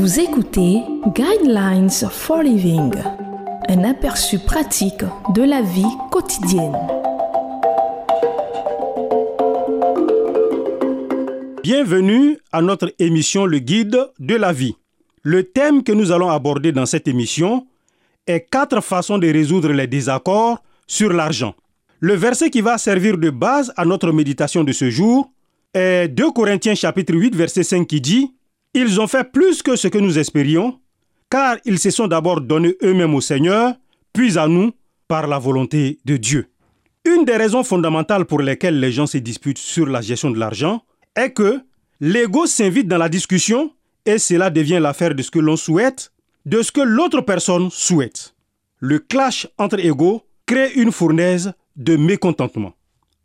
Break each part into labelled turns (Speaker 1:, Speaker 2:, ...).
Speaker 1: Vous écoutez Guidelines for Living, un aperçu pratique de la vie quotidienne.
Speaker 2: Bienvenue à notre émission Le Guide de la vie. Le thème que nous allons aborder dans cette émission est quatre façons de résoudre les désaccords sur l'argent. Le verset qui va servir de base à notre méditation de ce jour est 2 Corinthiens chapitre 8 verset 5 qui dit Ils ont fait plus que ce que nous espérions, car ils se sont d'abord donnés eux-mêmes au Seigneur, puis à nous par la volonté de Dieu. Une des raisons fondamentales pour lesquelles les gens se disputent sur la gestion de l'argent est que l'ego s'invite dans la discussion et cela devient l'affaire de ce que l'on souhaite, de ce que l'autre personne souhaite. Le clash entre égaux crée une fournaise de mécontentement.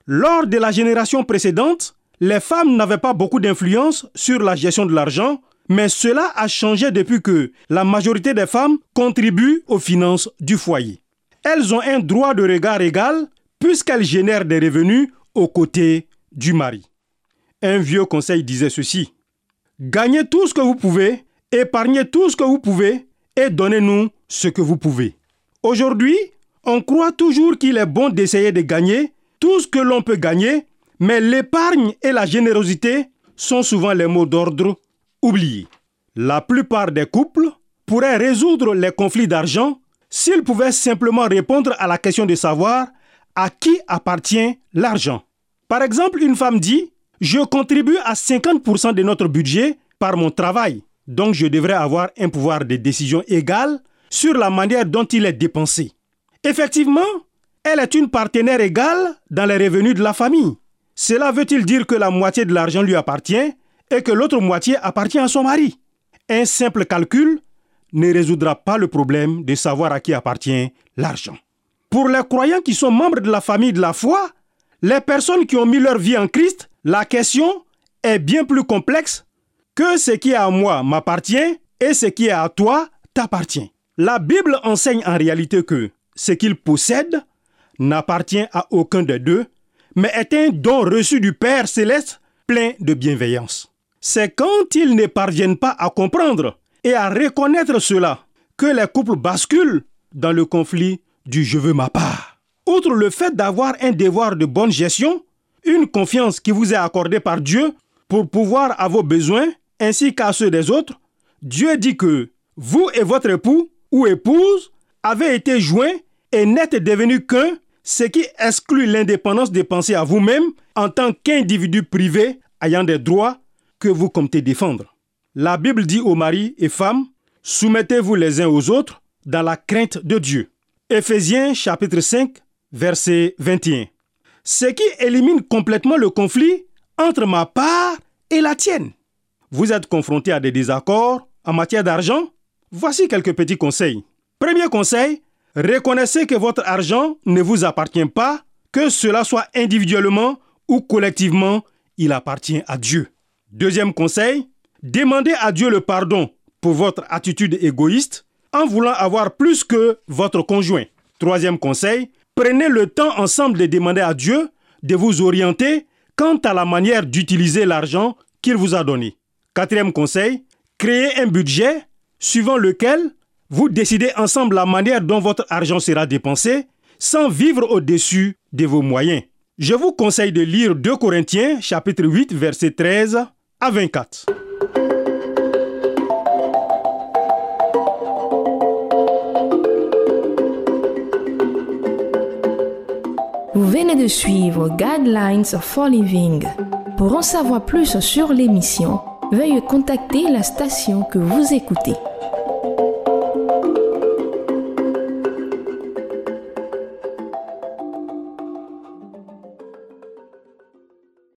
Speaker 2: Lors de la génération précédente, les femmes n'avaient pas beaucoup d'influence sur la gestion de l'argent, mais cela a changé depuis que la majorité des femmes contribuent aux finances du foyer. Elles ont un droit de regard égal puisqu'elles génèrent des revenus aux côtés du mari. Un vieux conseil disait ceci. Gagnez tout ce que vous pouvez, épargnez tout ce que vous pouvez et donnez-nous ce que vous pouvez. Aujourd'hui, on croit toujours qu'il est bon d'essayer de gagner tout ce que l'on peut gagner, mais l'épargne et la générosité sont souvent les mots d'ordre oubliés. La plupart des couples pourraient résoudre les conflits d'argent s'ils pouvaient simplement répondre à la question de savoir à qui appartient l'argent. Par exemple, une femme dit je contribue à 50% de notre budget par mon travail. Donc je devrais avoir un pouvoir de décision égal sur la manière dont il est dépensé. Effectivement, elle est une partenaire égale dans les revenus de la famille. Cela veut-il dire que la moitié de l'argent lui appartient et que l'autre moitié appartient à son mari? Un simple calcul ne résoudra pas le problème de savoir à qui appartient l'argent. Pour les croyants qui sont membres de la famille de la foi, les personnes qui ont mis leur vie en Christ la question est bien plus complexe que ce qui est à moi m'appartient et ce qui est à toi t'appartient. La Bible enseigne en réalité que ce qu'il possède n'appartient à aucun des deux, mais est un don reçu du Père céleste plein de bienveillance. C'est quand ils ne parviennent pas à comprendre et à reconnaître cela que les couples basculent dans le conflit du je veux ma part. Outre le fait d'avoir un devoir de bonne gestion, une confiance qui vous est accordée par Dieu pour pouvoir à vos besoins ainsi qu'à ceux des autres, Dieu dit que vous et votre époux ou épouse avez été joints et n'êtes devenus qu'un, ce qui exclut l'indépendance de penser à vous-même en tant qu'individu privé ayant des droits que vous comptez défendre. La Bible dit aux maris et femmes, soumettez-vous les uns aux autres dans la crainte de Dieu. Éphésiens chapitre 5 verset 21 ce qui élimine complètement le conflit entre ma part et la tienne. Vous êtes confronté à des désaccords en matière d'argent Voici quelques petits conseils. Premier conseil, reconnaissez que votre argent ne vous appartient pas, que cela soit individuellement ou collectivement, il appartient à Dieu. Deuxième conseil, demandez à Dieu le pardon pour votre attitude égoïste en voulant avoir plus que votre conjoint. Troisième conseil, Prenez le temps ensemble de demander à Dieu de vous orienter quant à la manière d'utiliser l'argent qu'il vous a donné. Quatrième conseil, créez un budget suivant lequel vous décidez ensemble la manière dont votre argent sera dépensé sans vivre au-dessus de vos moyens. Je vous conseille de lire 2 Corinthiens chapitre 8 verset 13 à 24.
Speaker 1: Vous venez de suivre Guidelines for Living. Pour en savoir plus sur l'émission, veuillez contacter la station que vous écoutez.